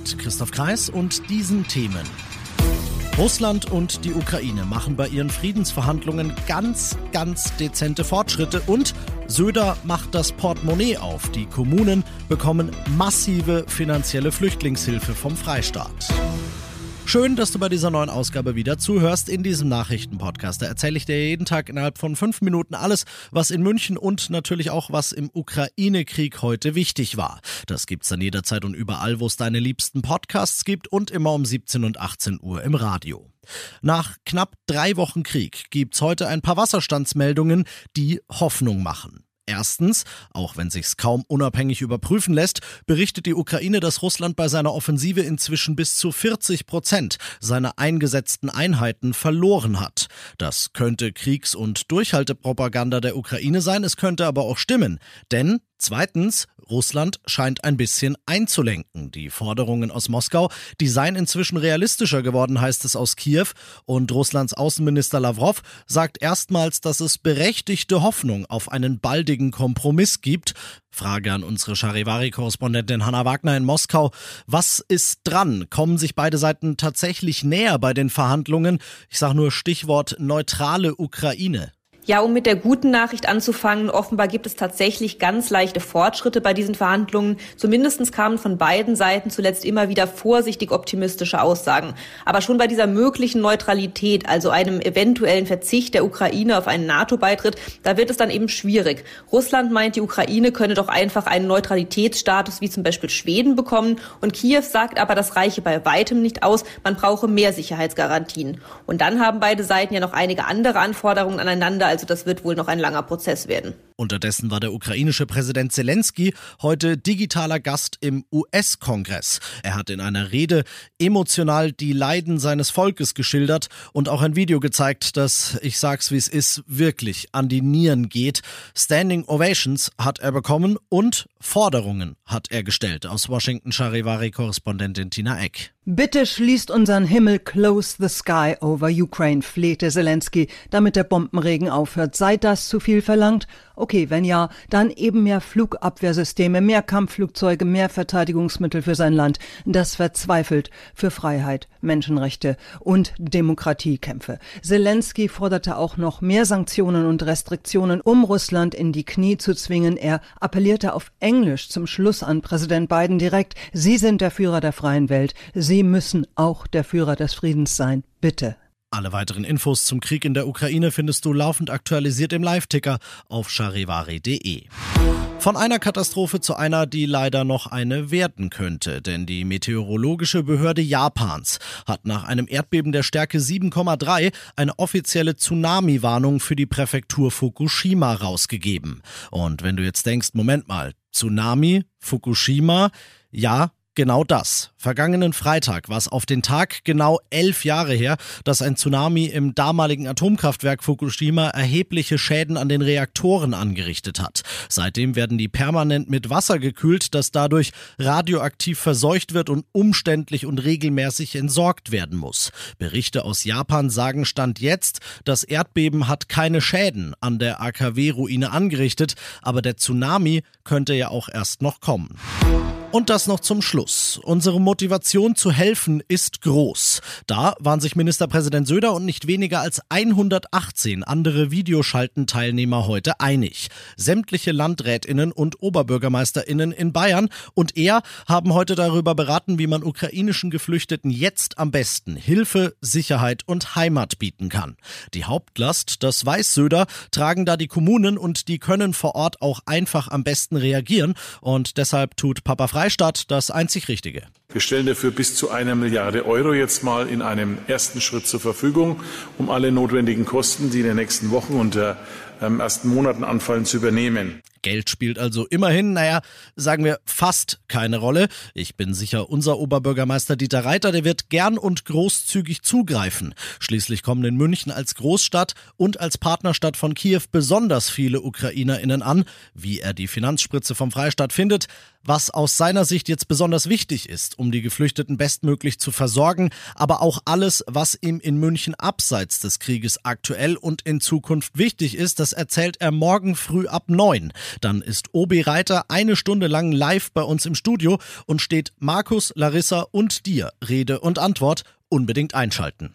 Mit Christoph Kreis und diesen Themen. Russland und die Ukraine machen bei ihren Friedensverhandlungen ganz, ganz dezente Fortschritte und Söder macht das Portemonnaie auf. Die Kommunen bekommen massive finanzielle Flüchtlingshilfe vom Freistaat. Schön, dass du bei dieser neuen Ausgabe wieder zuhörst in diesem Nachrichtenpodcast. Da erzähle ich dir jeden Tag innerhalb von fünf Minuten alles, was in München und natürlich auch was im Ukraine-Krieg heute wichtig war. Das gibt's dann jederzeit und überall, wo es deine liebsten Podcasts gibt und immer um 17 und 18 Uhr im Radio. Nach knapp drei Wochen Krieg gibt's heute ein paar Wasserstandsmeldungen, die Hoffnung machen. Erstens, auch wenn sich's kaum unabhängig überprüfen lässt, berichtet die Ukraine, dass Russland bei seiner Offensive inzwischen bis zu 40 Prozent seiner eingesetzten Einheiten verloren hat. Das könnte Kriegs- und Durchhaltepropaganda der Ukraine sein, es könnte aber auch stimmen. Denn Zweitens, Russland scheint ein bisschen einzulenken. Die Forderungen aus Moskau, die seien inzwischen realistischer geworden, heißt es aus Kiew. Und Russlands Außenminister Lavrov sagt erstmals, dass es berechtigte Hoffnung auf einen baldigen Kompromiss gibt. Frage an unsere Charivari-Korrespondentin Hanna Wagner in Moskau. Was ist dran? Kommen sich beide Seiten tatsächlich näher bei den Verhandlungen? Ich sage nur Stichwort neutrale Ukraine. Ja, um mit der guten Nachricht anzufangen, offenbar gibt es tatsächlich ganz leichte Fortschritte bei diesen Verhandlungen. Zumindest kamen von beiden Seiten zuletzt immer wieder vorsichtig optimistische Aussagen. Aber schon bei dieser möglichen Neutralität, also einem eventuellen Verzicht der Ukraine auf einen NATO-Beitritt, da wird es dann eben schwierig. Russland meint, die Ukraine könne doch einfach einen Neutralitätsstatus wie zum Beispiel Schweden bekommen. Und Kiew sagt aber, das reiche bei weitem nicht aus. Man brauche mehr Sicherheitsgarantien. Und dann haben beide Seiten ja noch einige andere Anforderungen aneinander also das wird wohl noch ein langer Prozess werden. Unterdessen war der ukrainische Präsident Zelensky heute digitaler Gast im US-Kongress. Er hat in einer Rede emotional die Leiden seines Volkes geschildert und auch ein Video gezeigt, das, ich sag's wie es ist, wirklich an die Nieren geht. Standing Ovations hat er bekommen und Forderungen hat er gestellt. Aus Washington Charivari-Korrespondentin Tina Eck. Bitte schließt unseren Himmel, close the sky over Ukraine, flehte Zelensky, damit der Bombenregen aufhört. Sei das zu viel verlangt? Okay, wenn ja, dann eben mehr Flugabwehrsysteme, mehr Kampfflugzeuge, mehr Verteidigungsmittel für sein Land, das verzweifelt für Freiheit, Menschenrechte und Demokratiekämpfe. Zelensky forderte auch noch mehr Sanktionen und Restriktionen, um Russland in die Knie zu zwingen. Er appellierte auf Englisch zum Schluss an Präsident Biden direkt. Sie sind der Führer der freien Welt. Sie müssen auch der Führer des Friedens sein. Bitte. Alle weiteren Infos zum Krieg in der Ukraine findest du laufend aktualisiert im Live-Ticker auf charivari.de. Von einer Katastrophe zu einer, die leider noch eine werden könnte, denn die meteorologische Behörde Japans hat nach einem Erdbeben der Stärke 7,3 eine offizielle Tsunami-Warnung für die Präfektur Fukushima rausgegeben. Und wenn du jetzt denkst, Moment mal, Tsunami, Fukushima, ja, genau das. Vergangenen Freitag war es auf den Tag genau elf Jahre her, dass ein Tsunami im damaligen Atomkraftwerk Fukushima erhebliche Schäden an den Reaktoren angerichtet hat. Seitdem werden die permanent mit Wasser gekühlt, das dadurch radioaktiv verseucht wird und umständlich und regelmäßig entsorgt werden muss. Berichte aus Japan sagen Stand jetzt, das Erdbeben hat keine Schäden an der AKW-Ruine angerichtet, aber der Tsunami könnte ja auch erst noch kommen. Und das noch zum Schluss. Unsere Motivation zu helfen ist groß. Da waren sich Ministerpräsident Söder und nicht weniger als 118 andere Videoschaltenteilnehmer heute einig. Sämtliche Landrätinnen und Oberbürgermeisterinnen in Bayern und er haben heute darüber beraten, wie man ukrainischen Geflüchteten jetzt am besten Hilfe, Sicherheit und Heimat bieten kann. Die Hauptlast, das weiß Söder, tragen da die Kommunen und die können vor Ort auch einfach am besten reagieren und deshalb tut Papa Freistadt das einzig Richtige. Wir stellen dafür bis zu einer Milliarde Euro jetzt mal in einem ersten Schritt zur Verfügung, um alle notwendigen Kosten, die in den nächsten Wochen und äh, ersten Monaten anfallen, zu übernehmen. Geld spielt also immerhin, naja, sagen wir fast keine Rolle. Ich bin sicher, unser Oberbürgermeister Dieter Reiter, der wird gern und großzügig zugreifen. Schließlich kommen in München als Großstadt und als Partnerstadt von Kiew besonders viele UkrainerInnen an. Wie er die Finanzspritze vom Freistaat findet, was aus seiner Sicht jetzt besonders wichtig ist, um die Geflüchteten bestmöglich zu versorgen, aber auch alles, was ihm in München abseits des Krieges aktuell und in Zukunft wichtig ist, das erzählt er morgen früh ab neun. Dann ist Obi Reiter eine Stunde lang live bei uns im Studio und steht Markus, Larissa und dir Rede und Antwort. Unbedingt einschalten.